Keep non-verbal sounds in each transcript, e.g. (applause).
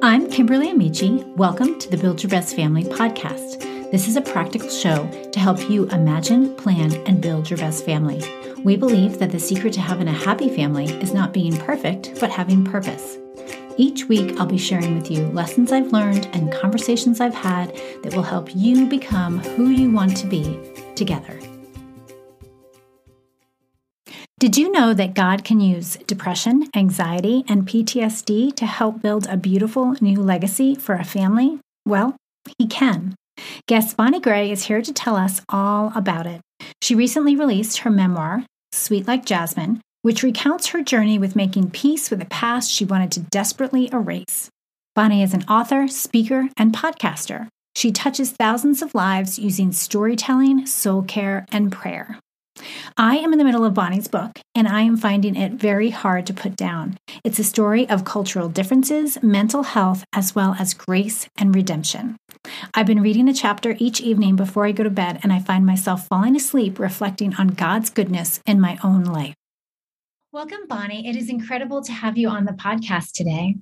I'm Kimberly Amici. Welcome to the Build Your Best Family podcast. This is a practical show to help you imagine, plan, and build your best family. We believe that the secret to having a happy family is not being perfect, but having purpose. Each week, I'll be sharing with you lessons I've learned and conversations I've had that will help you become who you want to be together. Did you know that God can use depression, anxiety, and PTSD to help build a beautiful new legacy for a family? Well, He can. Guest Bonnie Gray is here to tell us all about it. She recently released her memoir, Sweet Like Jasmine, which recounts her journey with making peace with a past she wanted to desperately erase. Bonnie is an author, speaker, and podcaster. She touches thousands of lives using storytelling, soul care, and prayer. I am in the middle of Bonnie's book, and I am finding it very hard to put down. It's a story of cultural differences, mental health, as well as grace and redemption. I've been reading a chapter each evening before I go to bed, and I find myself falling asleep reflecting on God's goodness in my own life. Welcome, Bonnie. It is incredible to have you on the podcast today.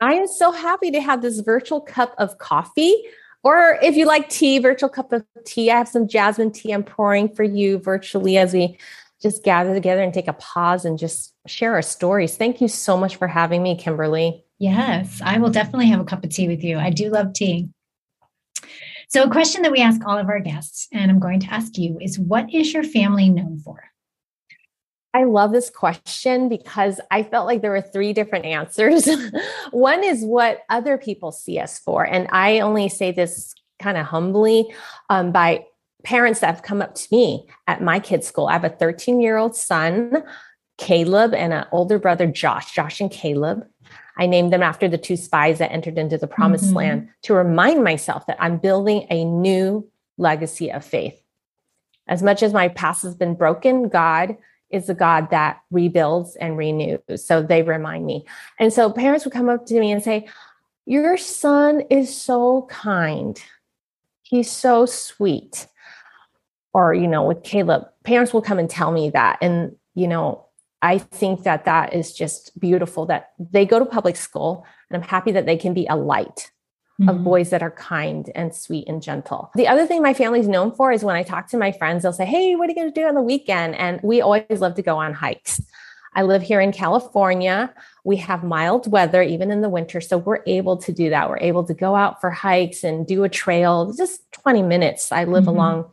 I am so happy to have this virtual cup of coffee or if you like tea, virtual cup of tea, I have some jasmine tea I'm pouring for you virtually as we just gather together and take a pause and just share our stories. Thank you so much for having me, Kimberly. Yes, I will definitely have a cup of tea with you. I do love tea. So, a question that we ask all of our guests, and I'm going to ask you, is what is your family known for? I love this question because I felt like there were three different answers. (laughs) One is what other people see us for. And I only say this kind of humbly um, by parents that have come up to me at my kids' school. I have a 13 year old son, Caleb, and an older brother, Josh, Josh and Caleb. I named them after the two spies that entered into the promised mm-hmm. land to remind myself that I'm building a new legacy of faith. As much as my past has been broken, God is a God that rebuilds and renews. So they remind me. And so parents would come up to me and say, Your son is so kind. He's so sweet. Or, you know, with Caleb, parents will come and tell me that. And, you know, I think that that is just beautiful that they go to public school and I'm happy that they can be a light mm-hmm. of boys that are kind and sweet and gentle. The other thing my family's known for is when I talk to my friends, they'll say, Hey, what are you going to do on the weekend? And we always love to go on hikes. I live here in California. We have mild weather even in the winter. So we're able to do that. We're able to go out for hikes and do a trail, just 20 minutes. I live mm-hmm. along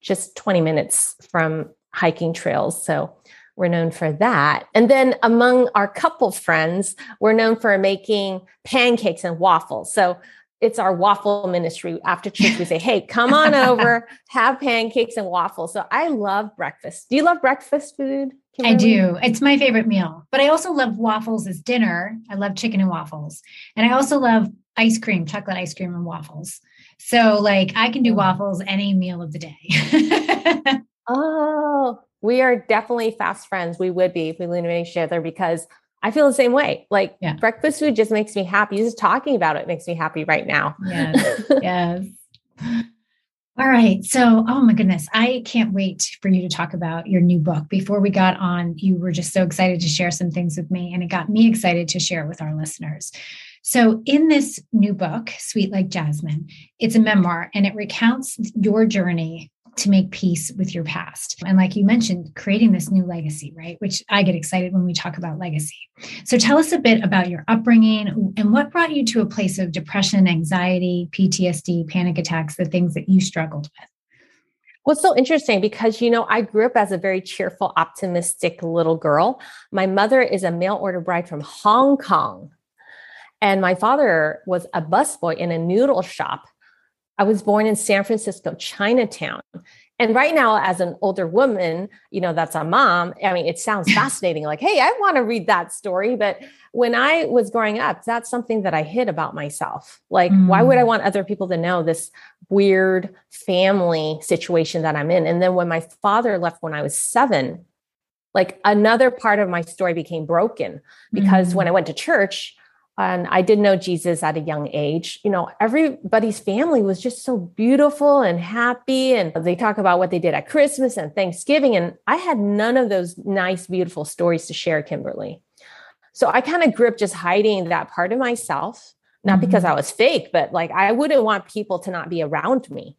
just 20 minutes from hiking trails. So we're known for that. And then among our couple friends, we're known for making pancakes and waffles. So it's our waffle ministry. After church, we say, hey, come on over, (laughs) have pancakes and waffles. So I love breakfast. Do you love breakfast food? I do. It's my favorite meal. But I also love waffles as dinner. I love chicken and waffles. And I also love ice cream, chocolate ice cream and waffles. So like I can do mm. waffles any meal of the day. (laughs) oh, we are definitely fast friends. We would be if we each other because I feel the same way. Like yeah. breakfast food just makes me happy. Just talking about it makes me happy right now. Yes. (laughs) yes. All right. So, oh my goodness, I can't wait for you to talk about your new book. Before we got on, you were just so excited to share some things with me, and it got me excited to share it with our listeners. So, in this new book, Sweet Like Jasmine, it's a memoir and it recounts your journey to make peace with your past. And like you mentioned, creating this new legacy, right? Which I get excited when we talk about legacy. So tell us a bit about your upbringing and what brought you to a place of depression, anxiety, PTSD, panic attacks, the things that you struggled with. Well, it's so interesting because, you know, I grew up as a very cheerful, optimistic little girl. My mother is a mail order bride from Hong Kong. And my father was a busboy in a noodle shop I was born in San Francisco, Chinatown. And right now, as an older woman, you know, that's a mom. I mean, it sounds (laughs) fascinating like, hey, I want to read that story. But when I was growing up, that's something that I hid about myself. Like, mm. why would I mm. want other people to know this weird family situation that I'm in? And then when my father left when I was seven, like another part of my story became broken because mm. when I went to church, and I did know Jesus at a young age. You know, everybody's family was just so beautiful and happy. And they talk about what they did at Christmas and Thanksgiving. And I had none of those nice, beautiful stories to share, Kimberly. So I kind of grew up just hiding that part of myself not mm-hmm. because I was fake, but like I wouldn't want people to not be around me.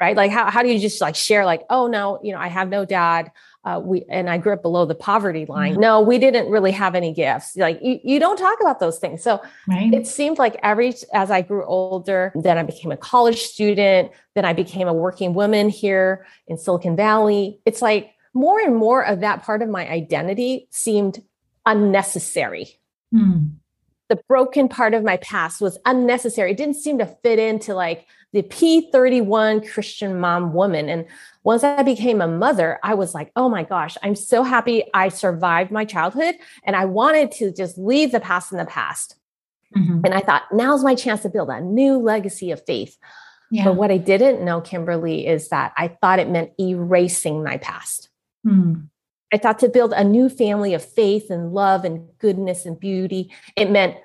Right. Like, how, how do you just like share, like, oh, no, you know, I have no dad. Uh, we and I grew up below the poverty line. Mm-hmm. No, we didn't really have any gifts. Like you, you don't talk about those things. So right. it seemed like every as I grew older, then I became a college student, then I became a working woman here in Silicon Valley. It's like more and more of that part of my identity seemed unnecessary. Mm the broken part of my past was unnecessary. It didn't seem to fit into like the P31 Christian mom woman. And once I became a mother, I was like, oh my gosh, I'm so happy I survived my childhood. And I wanted to just leave the past in the past. Mm-hmm. And I thought, now's my chance to build a new legacy of faith. Yeah. But what I didn't know, Kimberly, is that I thought it meant erasing my past. Mm. I thought to build a new family of faith and love and goodness and beauty, it meant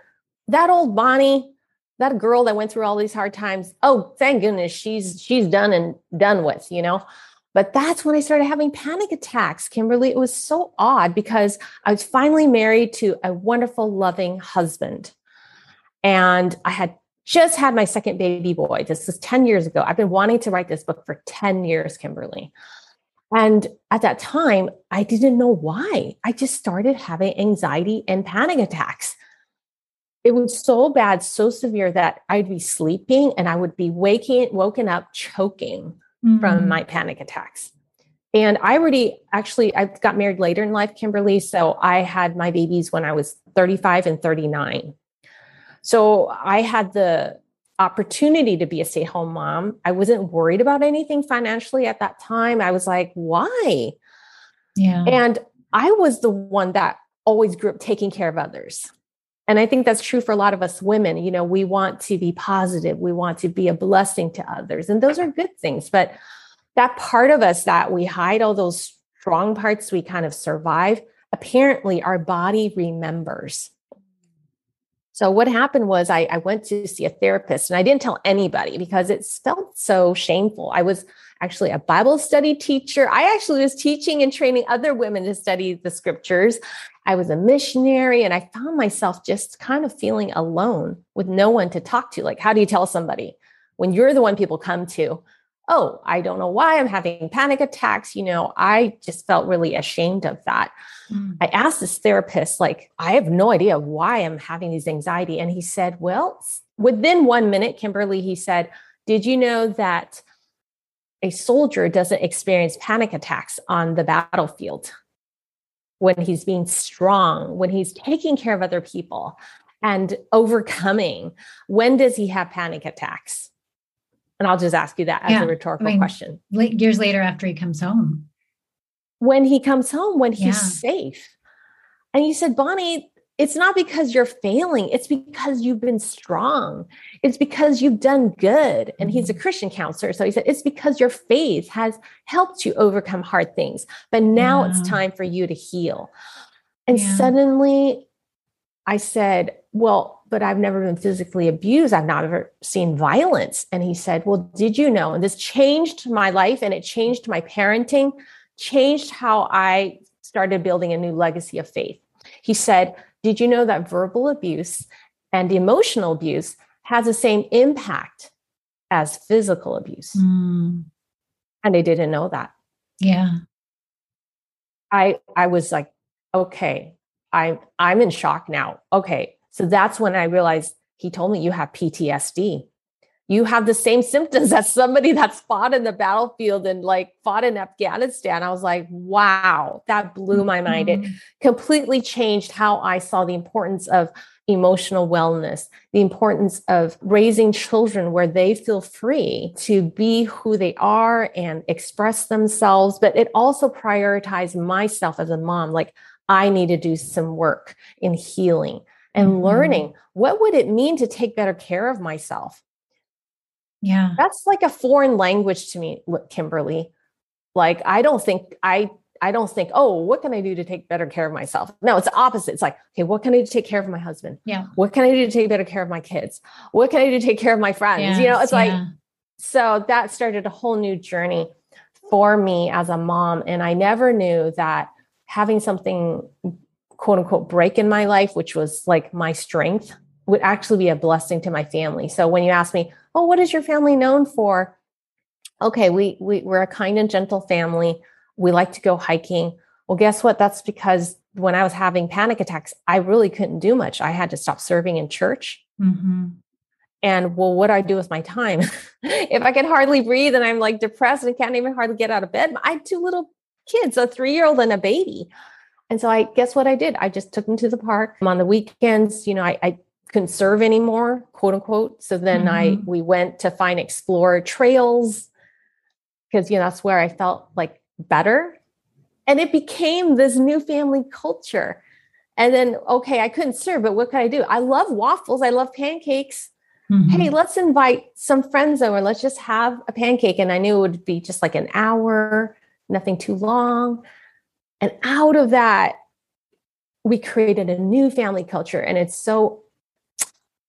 that old Bonnie, that girl that went through all these hard times. Oh, thank goodness she's she's done and done with, you know. But that's when I started having panic attacks, Kimberly. It was so odd because I was finally married to a wonderful, loving husband. And I had just had my second baby boy. This was 10 years ago. I've been wanting to write this book for 10 years, Kimberly. And at that time, I didn't know why. I just started having anxiety and panic attacks. It was so bad, so severe that I'd be sleeping and I would be waking, woken up choking mm-hmm. from my panic attacks. And I already actually I got married later in life, Kimberly. So I had my babies when I was 35 and 39. So I had the opportunity to be a stay home mom. I wasn't worried about anything financially at that time. I was like, why? Yeah. And I was the one that always grew up taking care of others. And I think that's true for a lot of us women. You know, we want to be positive, we want to be a blessing to others. And those are good things. But that part of us that we hide all those strong parts, we kind of survive. Apparently, our body remembers. So what happened was I, I, went to see a therapist and I didn't tell anybody because it felt so shameful. I was actually a Bible study teacher. I actually was teaching and training other women to study the scriptures. I was a missionary and I found myself just kind of feeling alone with no one to talk to. Like, how do you tell somebody when you're the one people come to? Oh, I don't know why I'm having panic attacks. You know, I just felt really ashamed of that. Mm. I asked this therapist, like, I have no idea why I'm having these anxiety. And he said, Well, within one minute, Kimberly, he said, Did you know that a soldier doesn't experience panic attacks on the battlefield when he's being strong, when he's taking care of other people and overcoming? When does he have panic attacks? And I'll just ask you that as yeah. a rhetorical I mean, question. Years later, after he comes home when he comes home when he's yeah. safe. And you said, Bonnie, it's not because you're failing. It's because you've been strong. It's because you've done good. And he's a mm-hmm. Christian counselor. So he said, it's because your faith has helped you overcome hard things. But now yeah. it's time for you to heal. And suddenly I said, well, but I've never been physically abused. I've not ever seen violence. And he said, well, did you know? And this changed my life and it changed my parenting changed how I started building a new legacy of faith. He said, Did you know that verbal abuse and emotional abuse has the same impact as physical abuse? Mm. And I didn't know that. Yeah. I I was like, okay, I I'm in shock now. Okay. So that's when I realized he told me you have PTSD you have the same (laughs) symptoms as somebody that's fought in the battlefield and like fought in Afghanistan. I was like, wow, that blew my mind. Mm-hmm. It completely changed how I saw the importance of emotional wellness, the importance of raising children where they feel free to be who they are and express themselves. But it also prioritized myself as a mom. Like, I need to do some work in healing and mm-hmm. learning what would it mean to take better care of myself yeah. That's like a foreign language to me, Kimberly. Like I don't think I I don't think, oh, what can I do to take better care of myself? No, it's the opposite. It's like, okay, what can I do to take care of my husband? Yeah. What can I do to take better care of my kids? What can I do to take care of my friends? Yes, you know, it's yeah. like, so that started a whole new journey for me as a mom. And I never knew that having something quote unquote break in my life, which was like my strength, would actually be a blessing to my family. So when you ask me, "Oh, what is your family known for?" Okay, we, we we're a kind and gentle family. We like to go hiking. Well, guess what? That's because when I was having panic attacks, I really couldn't do much. I had to stop serving in church. Mm-hmm. And well, what do I do with my time? (laughs) if I can hardly breathe and I'm like depressed and can't even hardly get out of bed, I had two little kids, a three year old and a baby. And so I guess what I did? I just took them to the park on the weekends. You know, I, I couldn't serve anymore, quote unquote. So then mm-hmm. I we went to find explore trails because you know that's where I felt like better. And it became this new family culture. And then, okay, I couldn't serve, but what could I do? I love waffles. I love pancakes. Mm-hmm. Hey, let's invite some friends over. Let's just have a pancake. And I knew it would be just like an hour, nothing too long. And out of that, we created a new family culture. And it's so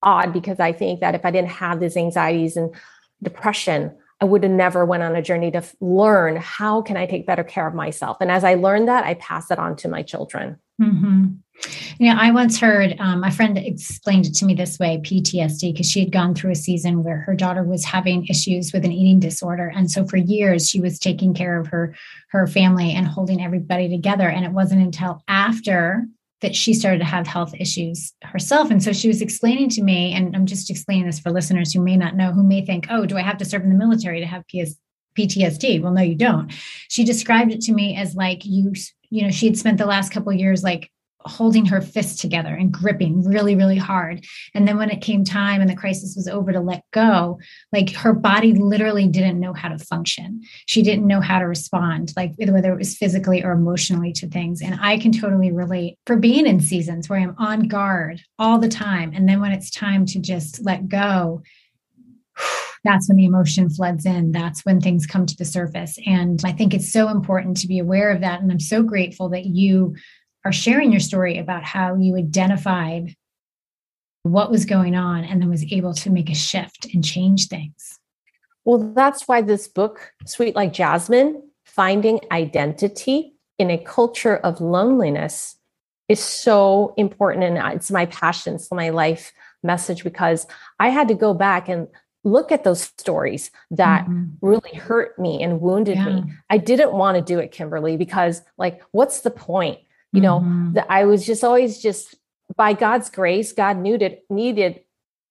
odd because I think that if I didn't have these anxieties and depression, I would have never went on a journey to learn how can I take better care of myself. And as I learned that, I pass it on to my children. Mm-hmm. Yeah, I once heard um, a friend explained it to me this way PTSD, because she had gone through a season where her daughter was having issues with an eating disorder. And so for years, she was taking care of her, her family and holding everybody together. And it wasn't until after that she started to have health issues herself. And so she was explaining to me, and I'm just explaining this for listeners who may not know, who may think, oh, do I have to serve in the military to have PS- PTSD? Well, no, you don't. She described it to me as like you you know, she had spent the last couple years like holding her fists together and gripping really really hard and then when it came time and the crisis was over to let go like her body literally didn't know how to function she didn't know how to respond like whether it was physically or emotionally to things and i can totally relate for being in seasons where i'm on guard all the time and then when it's time to just let go (sighs) that's when the emotion floods in. That's when things come to the surface. And I think it's so important to be aware of that. And I'm so grateful that you are sharing your story about how you identified what was going on and then was able to make a shift and change things. Well, that's why this book, Sweet Like Jasmine Finding Identity in a Culture of Loneliness, is so important. And it's my passion, it's my life message because I had to go back and look at those stories that mm-hmm. really hurt me and wounded yeah. me. I didn't want to do it, Kimberly, because like, what's the point? You mm-hmm. know, I was just always just by God's grace, God needed needed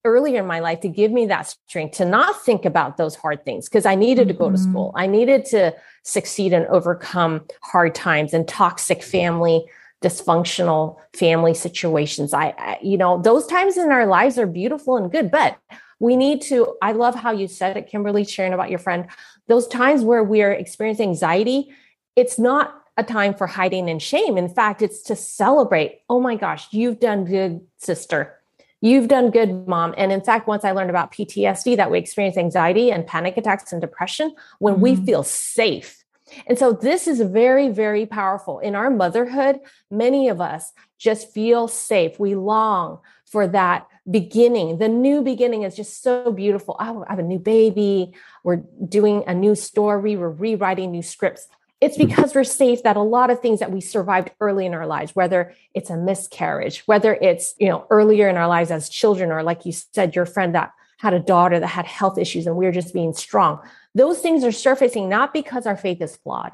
earlier in my life to give me that strength to not think about those hard things because I needed to go to school. Mm-hmm. I needed to succeed and overcome hard times and toxic family dysfunctional family situations. I, I you know, those times in our lives are beautiful and good, but we need to i love how you said it kimberly sharing about your friend those times where we're experiencing anxiety it's not a time for hiding and shame in fact it's to celebrate oh my gosh you've done good sister you've done good mom and in fact once i learned about ptsd that we experience anxiety and panic attacks and depression when mm-hmm. we feel safe and so this is very, very powerful. In our motherhood, many of us just feel safe. We long for that beginning. The new beginning is just so beautiful. Oh, I have a new baby. We're doing a new story. We're rewriting new scripts. It's because we're safe that a lot of things that we survived early in our lives, whether it's a miscarriage, whether it's, you know, earlier in our lives as children, or like you said, your friend that had a daughter that had health issues and we are just being strong. Those things are surfacing not because our faith is flawed,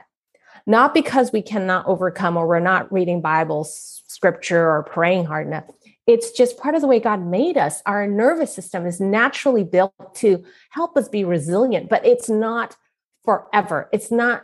not because we cannot overcome or we're not reading Bible scripture or praying hard enough. It's just part of the way God made us. Our nervous system is naturally built to help us be resilient, but it's not forever. It's not,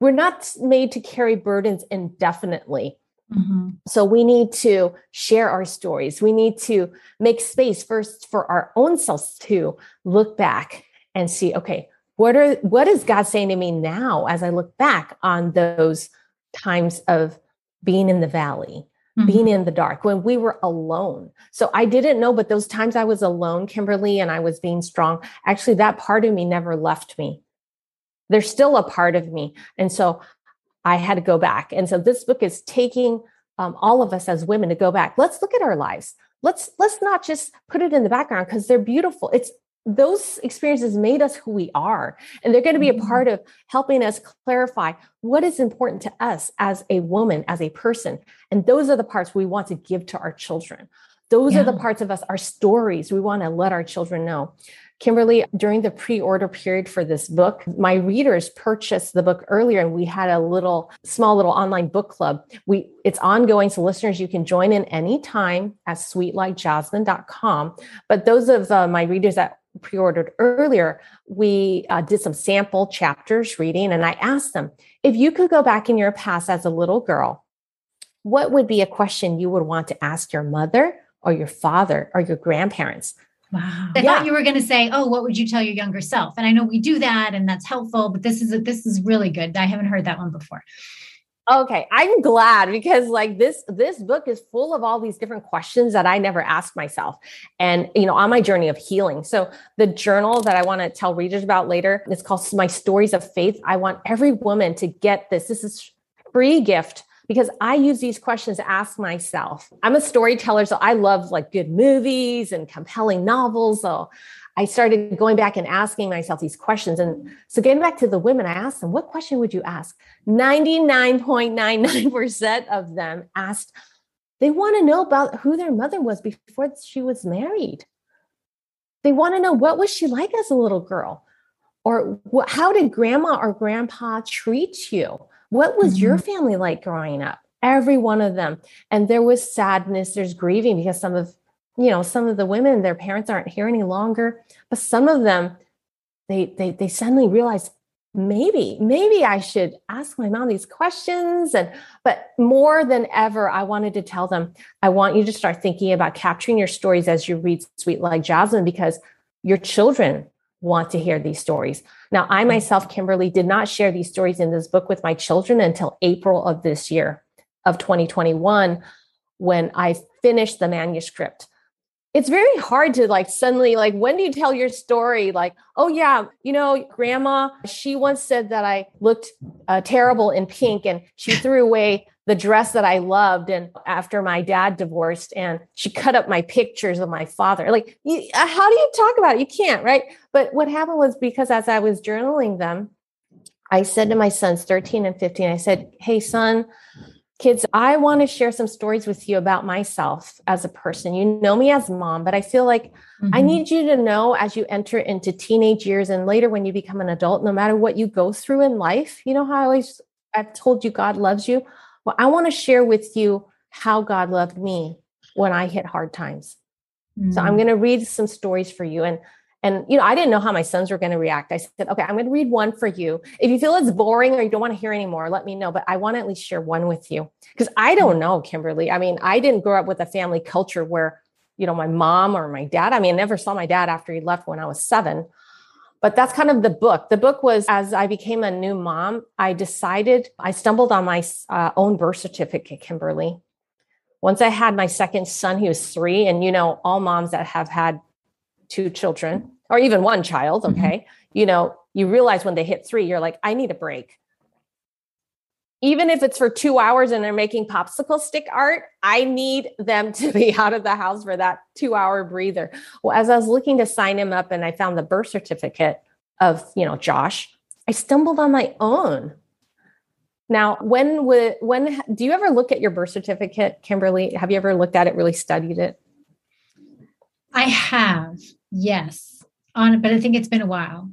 we're not made to carry burdens indefinitely. Mm-hmm. So we need to share our stories. We need to make space first for our own selves to look back and see, okay, what are what is God saying to me now as I look back on those times of being in the valley? mm-hmm. being in the dark when we were alone. So I didn't know, but those times I was alone, Kimberly, and I was being strong, actually, that part of me never left me. There's still a part of me. And so I had to go back. And so this book is taking um, all of us as women to go back. Let's look at our lives. Let's let's not just put it in the background because they're beautiful. It's those experiences made us who we are. And they're going to be a mm-hmm. part of helping us clarify what is important to us as a woman, as a person. And those are the parts we want to give to our children. Those yeah. are the parts of us, our stories we want to let our children know. Kimberly, during the pre order period for this book, my readers purchased the book earlier and we had a little, small little online book club. We, it's ongoing. So listeners, you can join in anytime at sweetlikejasmine.com. But those of uh, my readers that pre-ordered earlier, we uh, did some sample chapters reading and I asked them, if you could go back in your past as a little girl, what would be a question you would want to ask your mother or your father or your grandparents? Wow. I yeah. thought you were going to say, "Oh, what would you tell your younger self?" And I know we do that, and that's helpful. But this is a, this is really good. I haven't heard that one before. Okay, I'm glad because like this this book is full of all these different questions that I never asked myself. And you know, on my journey of healing. So the journal that I want to tell readers about later, it's called My Stories of Faith. I want every woman to get this. This is free gift because I use these questions to ask myself. I'm a storyteller, so I love like good movies and compelling novels. So I started going back and asking myself these questions. And so getting back to the women, I asked them, what question would you ask? 99.99% of them asked, they want to know about who their mother was before she was married. They want to know what was she like as a little girl? Or how did grandma or grandpa treat you? What was mm-hmm. your family like growing up? Every one of them. And there was sadness, there's grieving because some of, you know, some of the women, their parents aren't here any longer. But some of them, they they they suddenly realize maybe, maybe I should ask my mom these questions. And but more than ever, I wanted to tell them, I want you to start thinking about capturing your stories as you read Sweet Like Jasmine, because your children want to hear these stories. Now, I myself, Kimberly, did not share these stories in this book with my children until April of this year, of 2021, when I finished the manuscript. It's very hard to like suddenly, like, when do you tell your story? Like, oh, yeah, you know, grandma, she once said that I looked uh, terrible in pink and she threw away the dress that I loved. And after my dad divorced, and she cut up my pictures of my father. Like, you, uh, how do you talk about it? You can't, right? But what happened was because as I was journaling them, I said to my sons, 13 and 15, I said, Hey, son, kids, I want to share some stories with you about myself as a person. You know me as mom, but I feel like mm-hmm. I need you to know as you enter into teenage years and later when you become an adult, no matter what you go through in life, you know how I always I've told you God loves you. Well, I want to share with you how God loved me when I hit hard times. Mm-hmm. So I'm mm. going to read some stories for you. And and you know, I didn't know how my sons were going to react. I said, okay, I'm going to read one for you. If you feel it's boring or you don't want to hear anymore, let me know. But I want to at least share one with you. Because I don't know, Kimberly. I mean, I didn't grow up with a family culture where, you know, my mom or my dad, I mean, I never saw my dad after he left when I was seven but that's kind of the book. The book was as I became a new mom, I decided I stumbled on my uh, own birth certificate, Kimberly. Once I had my second son, he was three. And you know, all moms that have had two children or even one child, mm-hmm. okay, mm-hmm. you know, you realize when they hit three, you're like, I need a break even if it's for two hours and they're making popsicle stick art, I need them to (laughs) be out of the house for that two hour breather. Well, as I was looking to sign him up and I found the birth certificate of, you know, Josh, I stumbled on my own. Now, when would when do you ever look at your birth certificate, Kimberly? Have you ever looked at it, really studied it? I have, yes. On but I think it's been a while.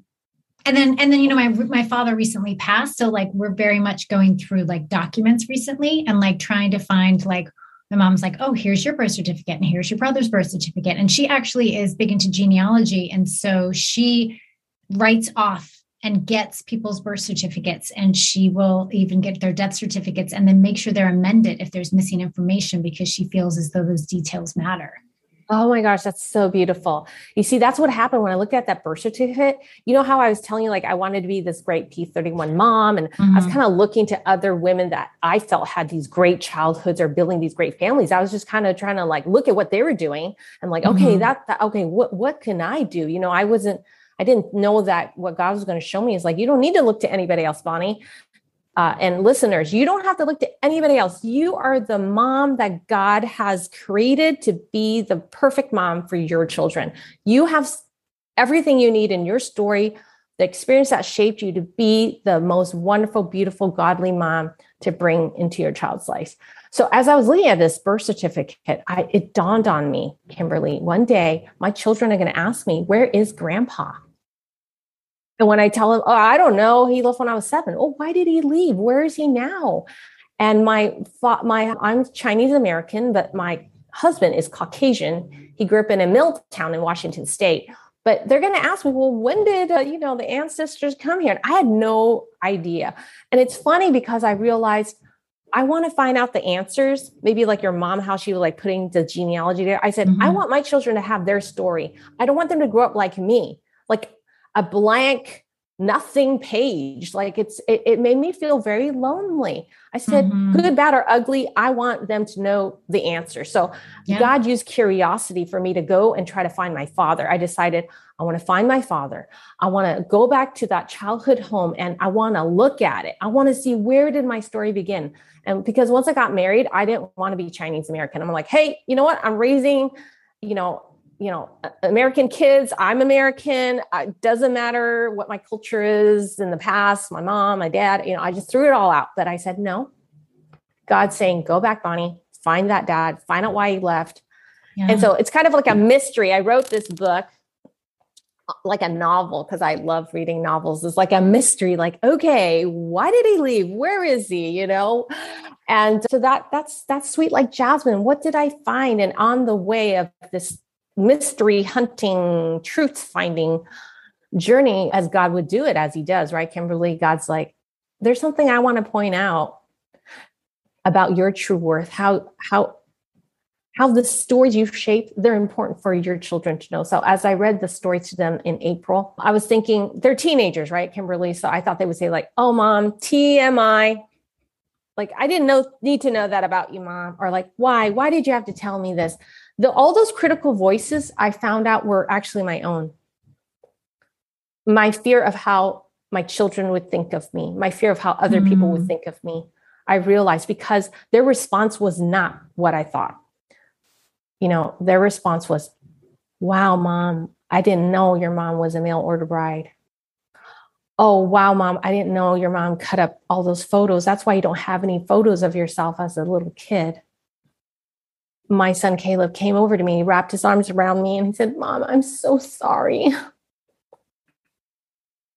And then and then you know my my father recently passed so like we're very much going through like documents recently and like trying to find like my mom's like oh here's your birth certificate and here's your brother's birth certificate. And she actually is big into genealogy and so she writes off and gets people's birth certificates and she will even get their death certificates and then make sure they're amended if there's missing information because she feels as though those details matter Oh my gosh, that's so beautiful. You see, that's what happened when I looked at that birth certificate. You know how I was telling you, like, I wanted to be this great P31 mom, and mm-hmm. I was mm-hmm. kind of looking to other women that I felt had these great childhoods or building these great families. I was just kind of trying to like look at what they were doing and like, okay, mm-hmm. that, that okay, what what can I do? You know, I wasn't I didn't know that what God was going to show me is like, you don't need to look to anybody else, Bonnie uh, and listeners, you don't have to look to anybody else. You are the mom that God has created to be the perfect mom for your children. You have everything you need in your story, the experience that shaped you to be the most wonderful, beautiful, godly mom to bring into your child's life. So as I was looking at this birth certificate, I, it dawned on me, Kimberly, one day my children are going to ask me, where is grandpa? And when I tell him, oh, I don't know, he left when I was seven. Oh, why did he leave? Where is he now? And my my I'm Chinese American, but my husband is Caucasian. He grew up in a mill town in Washington State. But they're going to ask me, well, when did uh, you know the ancestors come here? And I had no idea. And it's funny because I realized I want to find out the answers. Maybe like your mom, how she was like putting the genealogy there. I said, mm-hmm. I want my children to have their story. I don't want them to grow up like me, like a blank nothing page. Like it's it, it, made me feel very lonely. I said mm-hmm. good bad or ugly i want them to know the answer. So yeah. god used curiosity for me to go and try to find my father. I decided i want to find my father. I want to go back to that childhood home and i want to look at it. I want to see where did my story begin. And because once i got married i didn't want to be chinese american. I'm like hey you know what? I'm raising you know you know american kids i'm american it doesn't matter what my culture is in the past my mom my dad you know i just threw it all out but i said no. God's saying go back bonnie. Find that dad. Find out why he left. Yeah. and so it's kind of like a mystery. I wrote this book uh, like a novel because i love reading novels. It's like a mystery like okay why did he leave? Where is he? You know? And so that that's that's sweet like jasmine. What did i find? And on the way of this mystery hunting, truth finding journey as God would do it, as He does, right? Kimberly, God's like, there's something I want to point out about your true worth, how, how, how the stories you've shaped, they're important for your children to know. So as I read the stories to them in April, I was thinking they're teenagers, right, Kimberly? So I thought they would say, like, oh, mom, TMI. Like, I didn't know need to know that about you, mom. Or like, why? Why did you have to tell me this? The all those critical voices I found out were actually my own. My fear of how my children would think of me, my fear of how other mm. people would mm. think of me. I realized because their response was not what I thought. You know, their response was, Wow, mom, I didn't know your mom was a mail order bride. Oh, wow, mom, I didn't know your mom cut up all those photos. That's why you don't have any photos of yourself as a little kid my son Caleb came over to me, wrapped his arms around me, and he said, Mom, I'm so sorry. (laughs)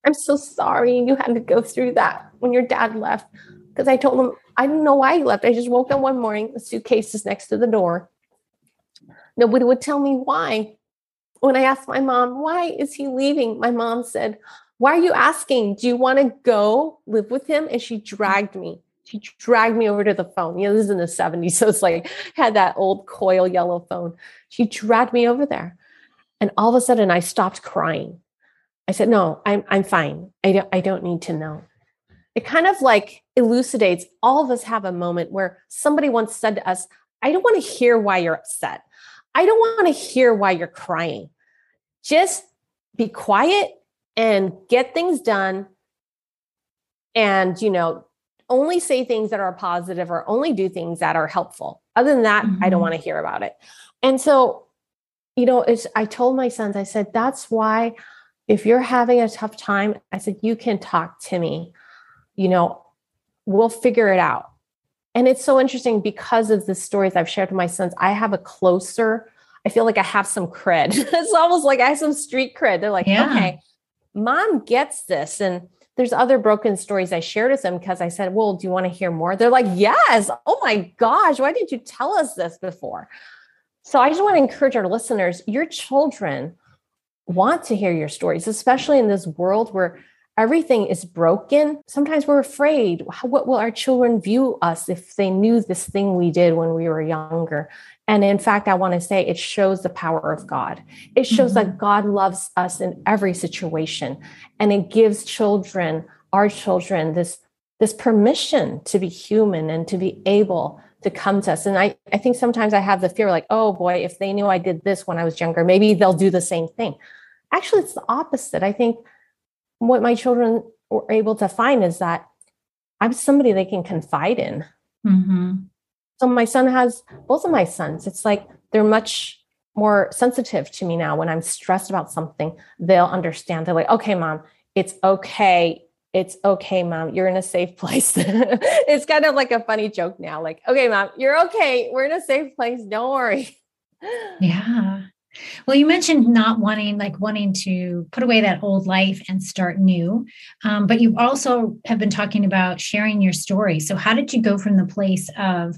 I'm so sorry you had to go through that when your dad left. Because I told him, I didn't know why he left. I just woke up one morning, the suitcase is next to the door. Nobody would tell me why. When I asked my mom, why is he leaving? My mom said, Why are you asking? Do you want to go live with him? And she dragged me she dragged me over to the phone. You know, this is in the 70s. So it's like had that old coil yellow phone. She dragged me over there. And all of a sudden I stopped crying. I said, no, I'm, I'm fine. I don't, I don't need to know. It kind of like elucidates all of us have a moment where somebody once said to us, I don't want to hear why you're upset. I don't want to hear why you're crying. Just be quiet and get things done and you know only say things that are positive or only do things that are helpful. Other than that, mm-hmm. I don't mm-hmm. want to hear about it. And so, you know, it's, I told my sons, I said, that's why if you're having a tough time, I said, you can talk to me. You know, we'll figure it out. And it's so interesting because of the stories I've shared with my sons, I have a closer, I feel like I have some cred. (laughs) it's almost like I have some street cred. They're like, yeah. okay, mom gets this. And there's other broken stories I shared with them because I said, Well, do you want to hear more? They're like, Yes. Oh my gosh, why didn't you tell us this before? So I just want to encourage our listeners your children want to hear your stories, especially in this world where everything is broken. Sometimes we're afraid. what will our children view us if they knew this thing we did when we were younger? And in fact, I want to say it shows the power of God. It shows mm-hmm. that God loves us in every situation. And it gives children, our children, this, this permission to be human and to be able to come to us. And I, I think sometimes I have the fear like, oh boy, if they knew I did this when I was younger, maybe they'll do the same thing. Actually, it's the opposite. I think what my children were able to find is that I'm somebody they can confide in. Mm-hmm. So my son has both of my sons. It's like they're much more sensitive to me now when I'm stressed about something. They'll understand. They're like, okay, mom, it's okay it's okay, mom, you're in a safe place. (laughs) it's kind of like a funny joke now. Like, okay, mom, you're okay. We're in a safe place. Don't worry. (laughs) Yeah. Well, you mentioned not wanting, like wanting to put away that old life and start new. Um, but you also have been talking about sharing your story. So, how did you go from the place of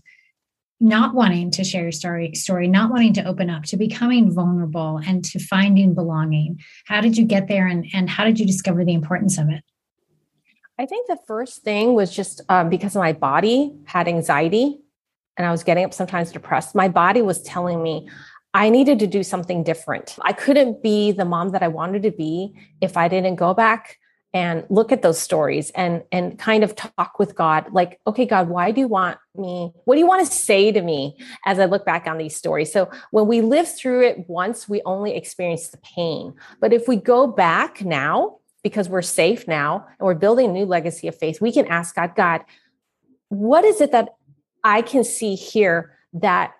not wanting to share your story, story, not wanting to open up, to becoming vulnerable and to finding belonging? How did you get there, and and how did you discover the importance of it? I think the first thing was just um, because my body had anxiety and I was getting up sometimes depressed. My body was telling me I needed to do something different. I couldn't be the mom that I wanted to be if I didn't go back and look at those stories and and kind of talk with God like okay God why do you want me what do you want to say to me as I look back on these stories? So when we live through it once we only experience the pain. But if we go back now because we're safe now and we're building a new legacy of faith we can ask God God what is it that I can see here that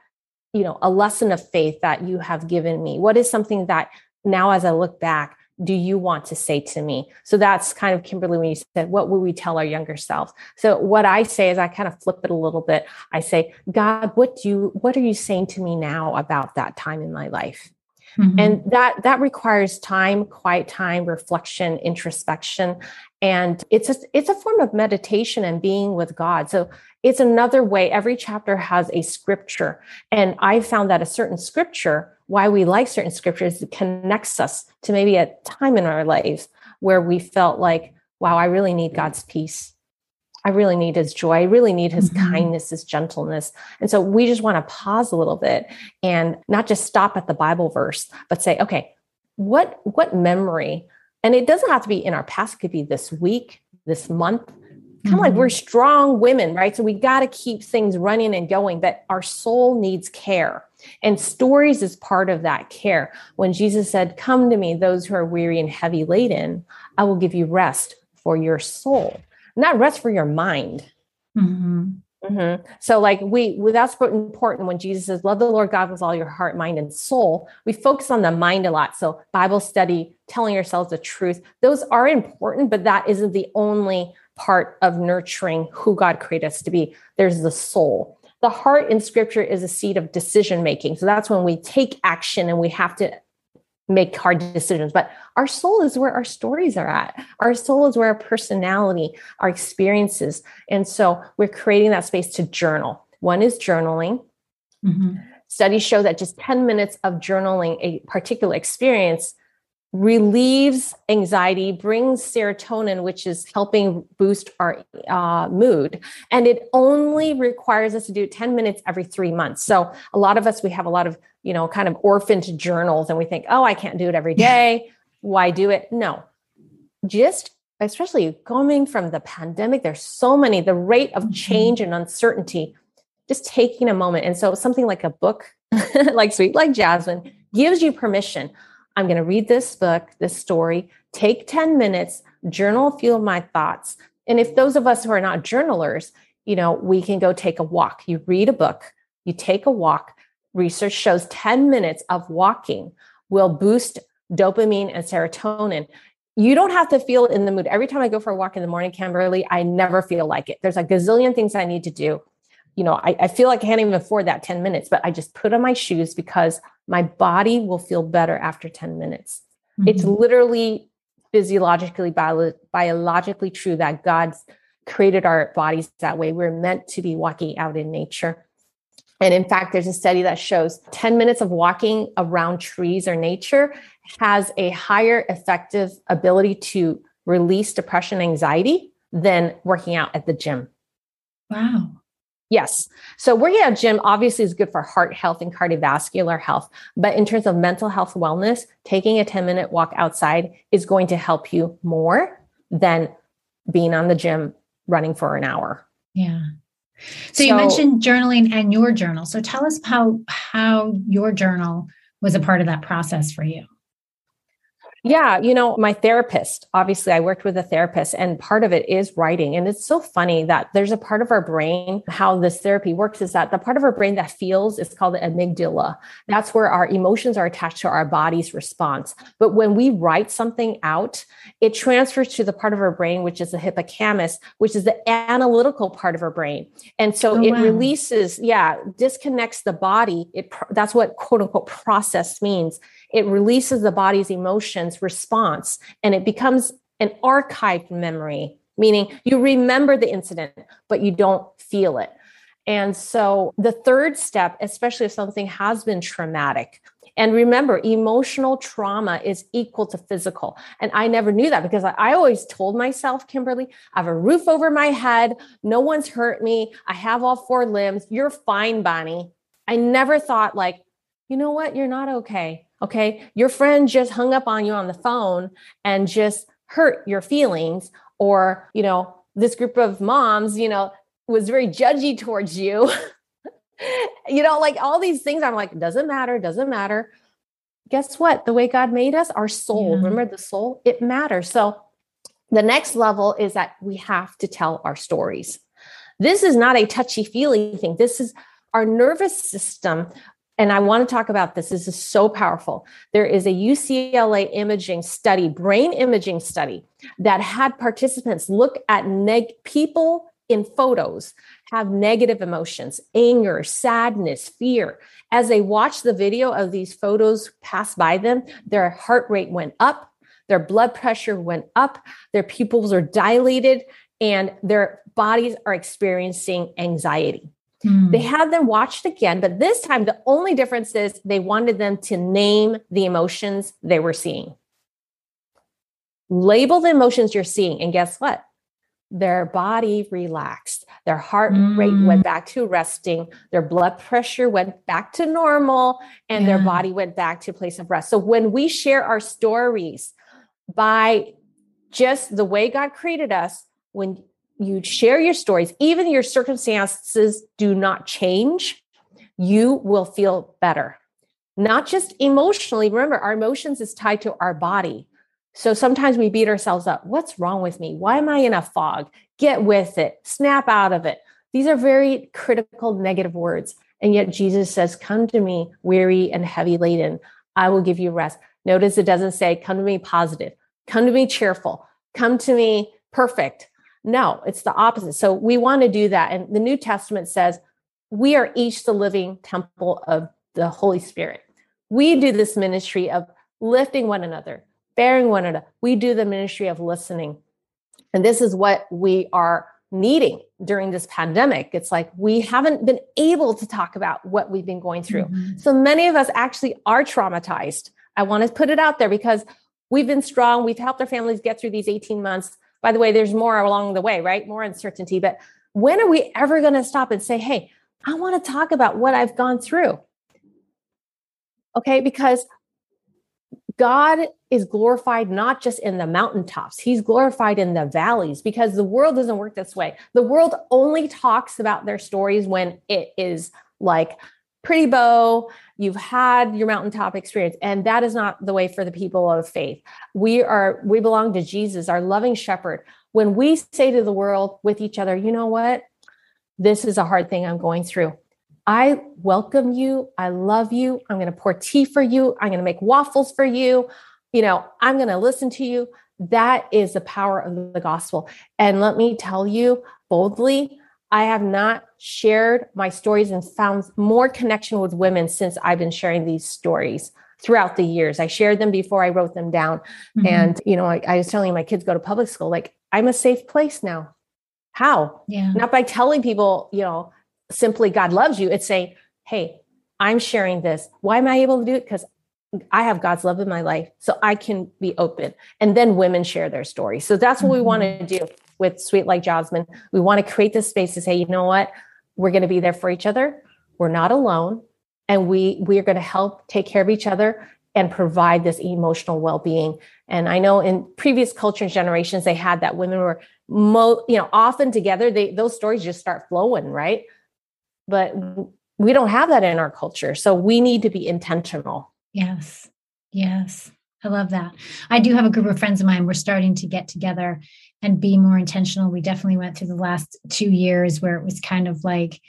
you know a lesson of faith that you have given me? What is something that now as i look back do you want to say to me so that's kind of kimberly when you said what would we tell our younger selves so what i say is i kind of flip it a little bit i say god what do you what are you saying to me now about that time in my life mm-hmm. and that that requires time quiet time reflection introspection and it's a, it's a form of meditation and being with god so it's another way. Every chapter has a scripture. And I found that a certain scripture, why we like certain scriptures, it connects us to maybe a time in our lives where we felt like, wow, I really need God's peace. I really need his joy. I really need his mm-hmm. kindness, his gentleness. And so we just want to pause a little bit and not just stop at the Bible verse, but say, okay, what what memory? And it doesn't have to be in our past, it could be this week, this month, kind of mm-hmm. like we're strong women, right? So we got to keep things running and going, but our soul needs care. And stories is part of that care. When Jesus said, Come to me, those who are weary and heavy laden, I will give you rest for your soul, not rest for your mind. Mm-hmm. Mm-hmm. So, like we, that's important when Jesus says, "Love the Lord God with all your heart, mind, and soul." We focus on the mind a lot. So, Bible study, telling yourselves the truth, those are important, but that isn't the only part of nurturing who God created us to be. There's the soul. The heart in scripture is a seat of decision making. So that's when we take action and we have to make hard decisions. But our soul is where our stories are at. Our soul is where our personality, our experiences. And so we're creating that space to journal. One is journaling. Mm-hmm. Studies show that just 10 minutes of journaling a particular experience relieves anxiety, brings serotonin, which is helping boost our uh, mood. And it only requires us to do 10 minutes every three months. So a lot of us, we have a lot of, you know, kind of orphaned journals and we think, oh, I can't do it every day. Why do it? No. Just especially coming from the pandemic, there's so many, the rate of mm-hmm. change and uncertainty, just taking a moment. And so something like a book, (laughs) like Sweet Like Jasmine, gives you permission I'm going to read this book, this story, take 10 minutes, journal a few of my thoughts. And if those of us who are not journalers, you know, we can go take a walk. You read a book, you take a walk. Research shows 10 minutes of walking will boost dopamine and serotonin. You don't have to feel in the mood. Every time I go for a walk in the morning, Kimberly, I never feel like it. There's a gazillion things I need to do. You know, I, I feel like I can't even afford that 10 minutes, but I just put on my shoes because my body will feel better after 10 minutes. Mm-hmm. It's literally physiologically, bio- biologically true that God's created our bodies that way. We're meant to be walking out in nature. And in fact, there's a study that shows 10 minutes of walking around trees or nature has a higher effective ability to release depression anxiety than working out at the gym. Wow. Yes. So working out gym obviously is good for heart health and cardiovascular health. But in terms of mental health wellness, taking a 10 minute walk outside is going to help you more than being on the gym running for an hour. Yeah. So, so you mentioned journaling and your journal. So tell us how how your journal was a part of that process for you. Yeah, you know, my therapist, obviously, I worked with a therapist, and part of it is writing. And it's so funny that there's a part of our brain, how this therapy works is that the part of our brain that feels is called the amygdala. That's where our emotions are attached to our body's response. But when we write something out, it transfers to the part of our brain, which is the hippocampus, which is the analytical part of our brain. And so oh, it wow. releases, yeah, disconnects the body. It that's what quote unquote process means it releases the body's emotions response and it becomes an archived memory, meaning you remember the incident, but you don't feel it. And so the third step, especially if something has been traumatic, and remember, emotional trauma is equal to physical. And I never knew that because I, always told myself, Kimberly, I have a roof over my head. No one's hurt me. I have all four limbs. You're fine, Bonnie. I never thought, like, you know what? You're not okay. Okay. Your friend just hung up on you on the phone and just hurt your feelings. Or, you know, this group of moms, you know, was very judgy towards you. (laughs) you know, like all these things, I'm like, doesn't matter, doesn't matter. Guess what? The way God made us, our soul, yeah. remember the soul, it matters. So the next level is that we have to tell our stories. This is not a touchy feely thing. This is our nervous system and I want to talk about this. This is so powerful. There is a UCLA imaging study, brain imaging study, that had participants look at neg- people in photos have negative emotions, anger, sadness, fear. As they watched the video of these photos pass by them, their heart rate went up, their blood pressure went up, their pupils are dilated, and their bodies are experiencing anxiety. Mm. They had them watched again, but this time the only difference is they wanted them to name the emotions they were seeing. Label the emotions you're seeing, and guess what? Their body relaxed, their heart mm. rate went back to resting, their blood pressure went back to normal, and yeah. their body went back to a place of rest. So when we share our stories by just the way God created us, when you share your stories, even your circumstances do not change, you will feel better. Not just emotionally. Remember, our emotions is tied to our body. So sometimes we beat ourselves up. What's wrong with me? Why am I in a fog? Get with it, snap out of it. These are very critical negative words. And yet Jesus says, Come to me, weary and heavy laden. I will give you rest. Notice it doesn't say, Come to me positive, come to me cheerful, come to me perfect. No, it's the opposite. So we want to do that. And the New Testament says we are each the living temple of the Holy Spirit. We do this ministry of lifting one another, bearing one another. We do the ministry of listening. And this is what we are needing during this pandemic. It's like we haven't been able to talk about what we've been going through. Mm-hmm. So many of us actually are traumatized. I want to put it out there because we've been strong. We've helped our families get through these 18 months by the way, there's more along the way, right? More uncertainty. But when are we ever going to stop and say, hey, I want to talk about what I've gone through? Okay, because God is glorified not just in the mountaintops, He's glorified in the valleys because the world doesn't work this way. The world only talks about their stories when it is like pretty bow, you've had your mountaintop experience and that is not the way for the people of faith. We are we belong to Jesus, our loving shepherd. When we say to the world with each other, you know what? This is a hard thing I'm going through. I welcome you. I love you. I'm going to pour tea for you. I'm going to make waffles for you. You know, I'm going to listen to you. That is the power of the gospel. And let me tell you boldly, I have not shared my stories and found more connection with women since I've been sharing these stories throughout the years. I shared them before I wrote them down. Mm-hmm. And, you know, I, I, was telling my kids go to public school, like, I'm a safe place now. How? Yeah. Not by telling people, you know, simply God loves you. It's saying, hey, I'm sharing this. Why am I able to do it? Because I have God's love in my life, so I can be open. And then women share their story. So that's what mm-hmm. we want to do with Sweet Like Jasmine. We want to create this space to say, you know what? We're going to be there for each other. We're not alone. And we we are going to help take care of each other and provide this emotional well-being. And I know in previous culture generations, they had that women were mo, you know, often together, they those stories just start flowing, right? But we don't have that in our culture. So we need to be intentional. Yes. Yes. I love that. I do have a group of friends of mine. We're starting to get together and be more intentional. We definitely went through the last two years where it was kind of like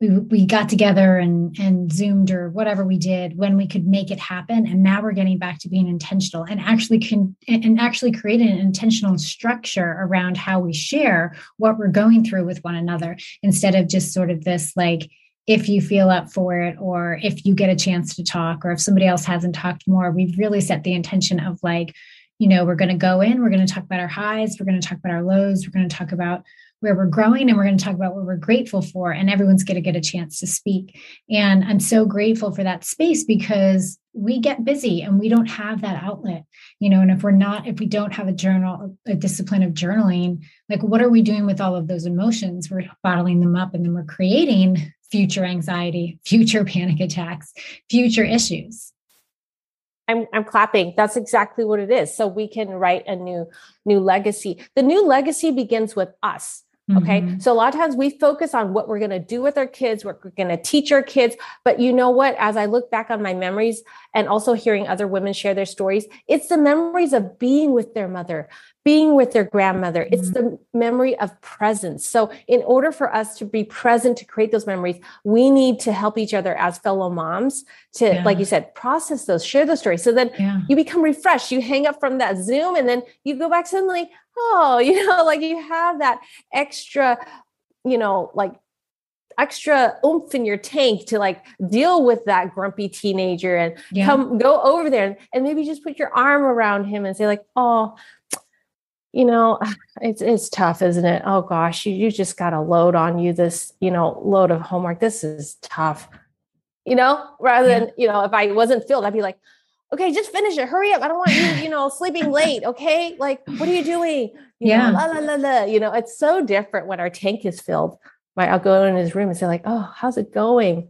we, we got together and and zoomed or whatever we did when we could make it happen and now we're getting back to being intentional and actually can and actually creating an intentional structure around how we share what we're going through with one another instead of just sort of this like if you feel up for it or if you get a chance to talk or if somebody else hasn't talked more we've really set the intention of like you know we're going to go in we're going to talk about our highs we're going to talk about our lows we're going to talk about where we're growing and we're going to talk about what we're grateful for and everyone's going to get a chance to speak. And i'm so grateful for that space because we get busy and we don't have that outlet you know and if we're not if we don't have a journal a discipline of journaling like what are we doing with all of those emotions we're bottling them up and then we're creating future anxiety future (laughs) panic attacks future issues I'm, I'm clapping. That's exactly what it is. So we can write a new new legacy. The new legacy begins with us. Okay. Mm-hmm. So a lot of times we focus on what we're going to do with our kids, what we're going to teach our kids. But you know what? As I look back on my memories and also hearing other women share their stories, it's the memories of being with their mother, being with their grandmother. Mm-hmm. It's the memory of presence. So in order for us to be present to create those memories, we need to help each other as fellow moms to, yeah. like you said, process those, share those stories. So then yeah. you become refreshed. You hang up from that Zoom and then you go back suddenly, oh, (laughs) you know, like you have that extra, you know, like extra oomph in your tank to like deal with that grumpy teenager and yeah. come go over there and, and maybe just put your arm around him and say like oh (sighs) you know (sighs) it's it's tough isn't it oh gosh you, you just got a load on you this you know load of homework this is tough you know rather yeah. than you know if i wasn't filled i'd be like okay, just finish it. Hurry up. I don't want you, you know, sleeping late. Okay. Like, what are you doing? You yeah. Know, la, la, la, la. You know, it's so different when our tank is filled. Right. I'll go in his room and say, like, oh, how's it going?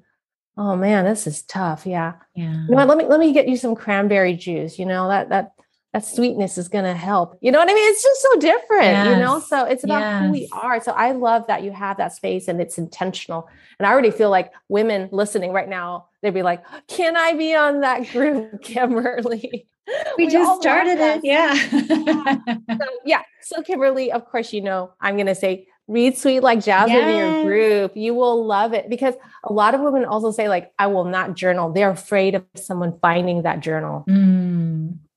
Oh man, this is tough. Yeah. Yeah. You know what? Let me let me get you some cranberry juice. You know, that that that sweetness is going to help. You know what I mean? It's just so different, yes. you know? So it's about yes. who we are. So I love that you have that space and it's intentional. And I already feel like women listening right now, they'd be like, can I be on that (laughs) group, Kimberly? We, we just started it. Yeah. so, yeah. So Kimberly, of course, you know, I'm going to say read sweet like jasmine yes. in your group you will love it because a lot of women also say like i will not journal they're afraid of someone finding that journal mm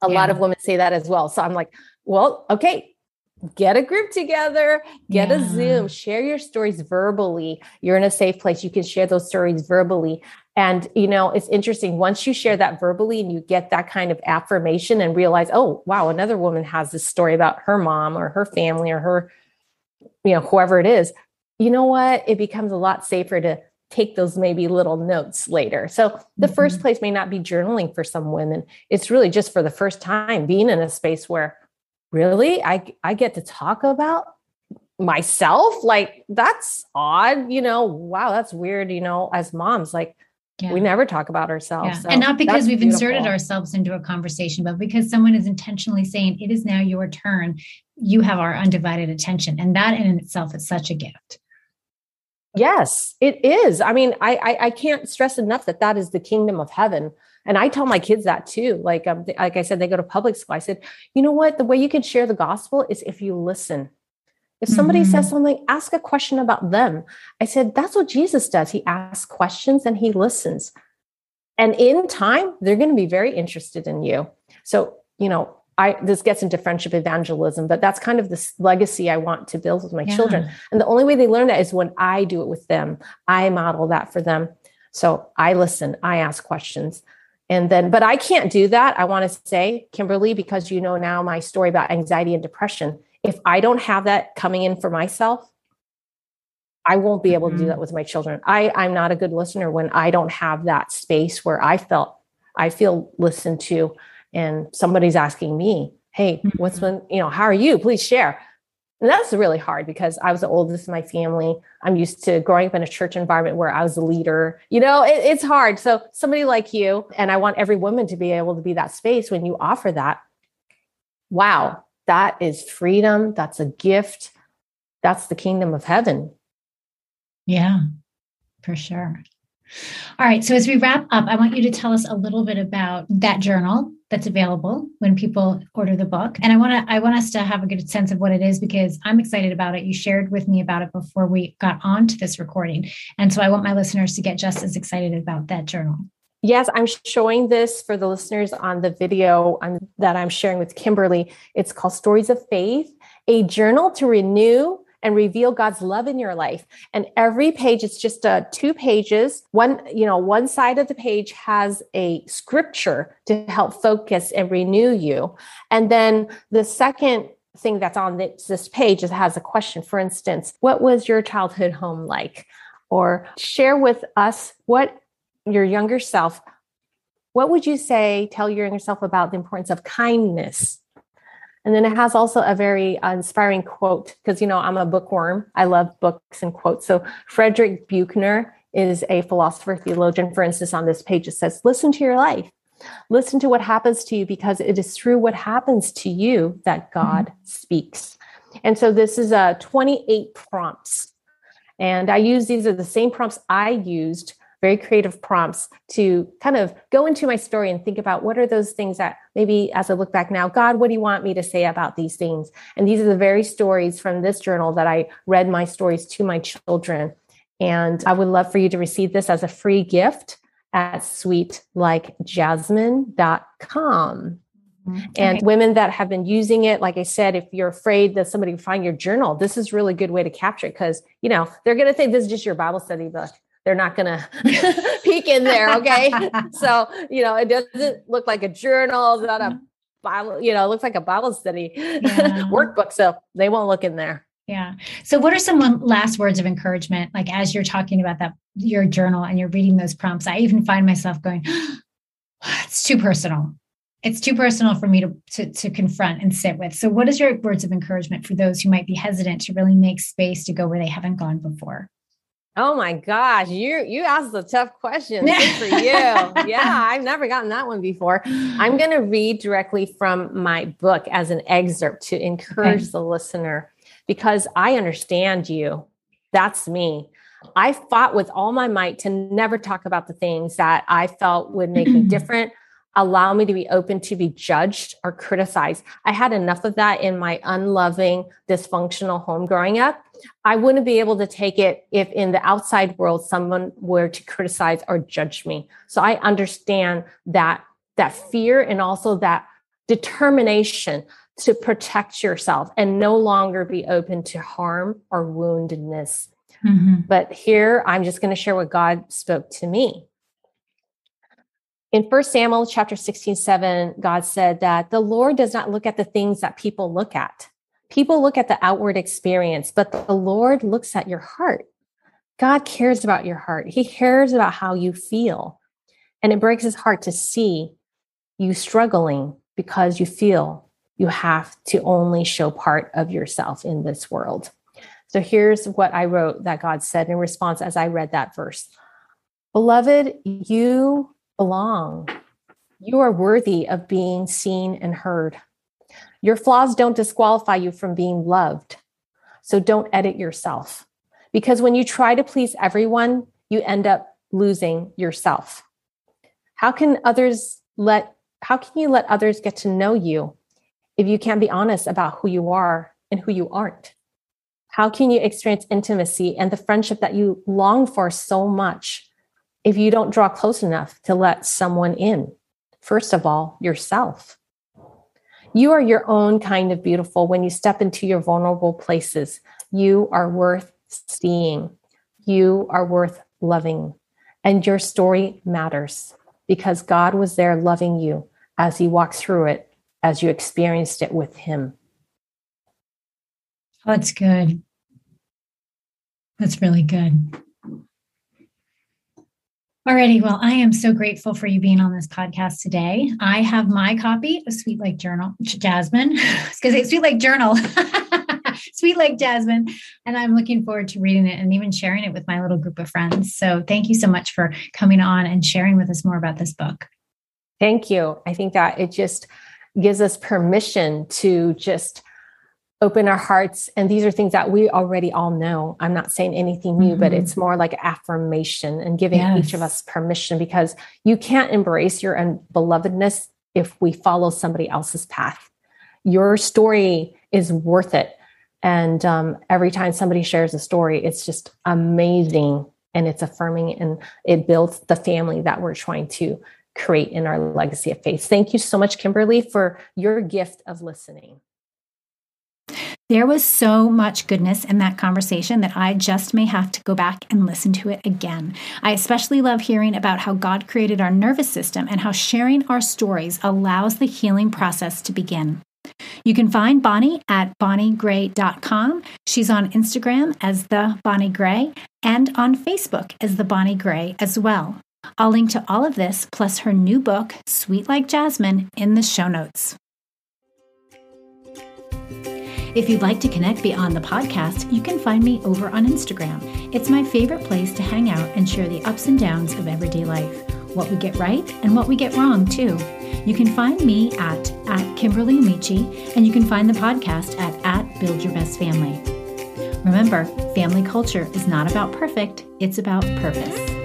a yeah. lot of women say that as well. So I'm like, well, okay, get a group together, get yeah. a Zoom, share your stories verbally. You're in a safe place. You can share those stories verbally. And, you know, it's interesting. Once you share that verbally and you get that kind of affirmation and realize, oh, wow, another woman has this story about her mom or her family or her, you know, whoever it is, you know what? It becomes a lot safer to take those maybe little notes later. So the mm-hmm. first place may not be journaling for some women. It's really just for the first time being in a space where really I I get to talk about myself like that's odd, you know. Wow, that's weird, you know, as moms like yeah. we never talk about ourselves. Yeah. So and not because we've beautiful. inserted ourselves into a conversation, but because someone is intentionally saying it is now your turn. You have our undivided attention. And that in itself is such a gift. Yes, it is. I mean, I, I, I can't stress enough that that is the kingdom of heaven, and I tell my kids that too. Like um, like I said, they go to public school. I said, you know what? The way you can share the gospel is if you listen. If somebody mm-hmm. says something, ask a question about them. I said that's what Jesus does. He asks questions and he listens, and in time, they're going to be very interested in you. So you know, I this gets into friendship evangelism, but that's kind of this legacy I want to build with my yeah. children. And the only way they learn that is when I do it with them. I model that for them. So I listen, I ask questions. And then, but I can't do that. I want to say, Kimberly, because you know now my story about anxiety and depression. If I don't have that coming in for myself, I won't be able mm-hmm. to do mm-hmm. that with my children. I, I'm not a good listener when I don't have that space where I felt I feel listened to and somebody's asking me, Hey, what's mm-hmm. when, you know, how are you? Please share. And that's really hard because I was the oldest in my family. I'm used to growing up in a church environment where I was the leader. You know, it, it's hard. So somebody like you, and I want every woman to be able to be that space when you offer that. Wow, that is freedom. That's a gift. That's the kingdom of heaven. Yeah, for sure. All right. So as we wrap up, I want you to tell us a little bit about that journal that's available when people order the book. And I want to I want us to have a good sense of what it is because I'm excited about it. You shared with me about it before we got on to this recording. And so I want my listeners to get just as excited about that journal. Yes, I'm showing this for the listeners on the video um, that I'm sharing with Kimberly. It's called Stories of Faith, a journal to renew and reveal God's love in your life. And every page, it's just uh, two pages. One, you know, one side of the page has a scripture to help focus and renew you. And then the second thing that's on this, this page is has a question. For instance, what was your childhood home like? Or share with us what your younger self, what would you say, tell your younger self about the importance of kindness and then it has also a very inspiring quote because, you know, I'm a bookworm. I love books and quotes. So Frederick Buechner is a philosopher, theologian. For instance, on this page, it says, listen to your life. Listen to what happens to you because it is through what happens to you that God mm-hmm. speaks. And so this is a uh, 28 prompts. And I use these are the same prompts I used very creative prompts to kind of go into my story and think about what are those things that maybe as I look back now, God, what do you want me to say about these things? And these are the very stories from this journal that I read my stories to my children. And I would love for you to receive this as a free gift at sweetlikejasmine.com. Mm-hmm. And okay. women that have been using it, like I said, if you're afraid that somebody will find your journal, this is really good way to capture it because, you know, they're going to think this is just your Bible study book they're not going (laughs) to peek in there. Okay. (laughs) so, you know, it doesn't look like a journal, it's not a mm-hmm. Bible, you know, it looks like a Bible study (laughs) yeah. workbook. So they won't look in there. Yeah. So, what are some last words of encouragement? Like, as you're talking about that, your journal and you're reading those prompts, I even find myself going, (gasps) it's too personal. It's too personal for me to, to, to confront and sit with. So, what is your words of encouragement for those who might be hesitant to really make space to go where they haven't gone before? Oh my gosh, you you asked a tough question. Good for (laughs) you. yeah, I've never gotten that one before. I'm going to read directly from my book as an excerpt to encourage okay. the listener because I understand you. That's me. I fought with all my might to never talk about the things that I felt would make me (clears throat) different allow me to be open to be judged or criticized. I had enough of that in my unloving, dysfunctional home growing up. I wouldn't be able to take it if in the outside world someone were to criticize or judge me. So I understand that that fear and also that determination to protect yourself and no longer be open to harm or woundedness. Mm-hmm. But here I'm just going to share what God spoke to me in 1 Samuel chapter 16, 7, God said that the Lord does not look at the things that people look at. People look at the outward experience, but the Lord looks at your heart. God cares about your heart. He cares about how you feel. And it breaks his heart to see you struggling because you feel you have to only show part of yourself in this world. So here's what I wrote that God said in response as I read that verse Beloved, you belong. You are worthy of being seen and heard. Your flaws don't disqualify you from being loved. So don't edit yourself. Because when you try to please everyone, you end up losing yourself. How can others let how can you let others get to know you if you can't be honest about who you are and who you aren't? How can you experience intimacy and the friendship that you long for so much if you don't draw close enough to let someone in. First of all, yourself. You are your own kind of beautiful when you step into your vulnerable places. You are worth seeing. You are worth loving. And your story matters because God was there loving you as He walked through it, as you experienced it with Him. that's good. That's really good. Alrighty, well, I am so grateful for you being on this podcast today. I have my copy of Sweet Like Journal, Jasmine. (laughs) because it's Sweet Like Journal, (laughs) Sweet Like Jasmine, and I'm looking forward to reading it and even sharing it with my little group of friends. So, thank you so much for coming on and sharing with us more about this book. Thank you. I think that it just gives us permission to just open our hearts and these are things that we already all know i'm not saying anything new mm-hmm. but it's more like affirmation and giving yes. each of us permission because you can't embrace your unbelovedness if we follow somebody else's path. Your story is worth it. And um, every time somebody shares a story, it's just amazing and it's affirming and it builds the family that we're trying to create in our legacy of faith. Thank you so much, Kimberly, for your gift of listening. There was so much goodness in that conversation that I just may have to go back and listen to it again. I especially love hearing about how God created our nervous system and how sharing our stories allows the healing process to begin. You can find Bonnie at bonniegray.com. She's on Instagram as the Bonnie Gray and on Facebook as the Bonnie Gray as well. I'll link to all of this plus her new book, Sweet Like Jasmine, in the show notes. If you'd like to connect beyond the podcast, you can find me over on Instagram. It's my favorite place to hang out and share the ups and downs of everyday life, what we get right and what we get wrong, too. You can find me at, at Kimberly Amici, and you can find the podcast at, at Build Your Best Family. Remember, family culture is not about perfect, it's about purpose.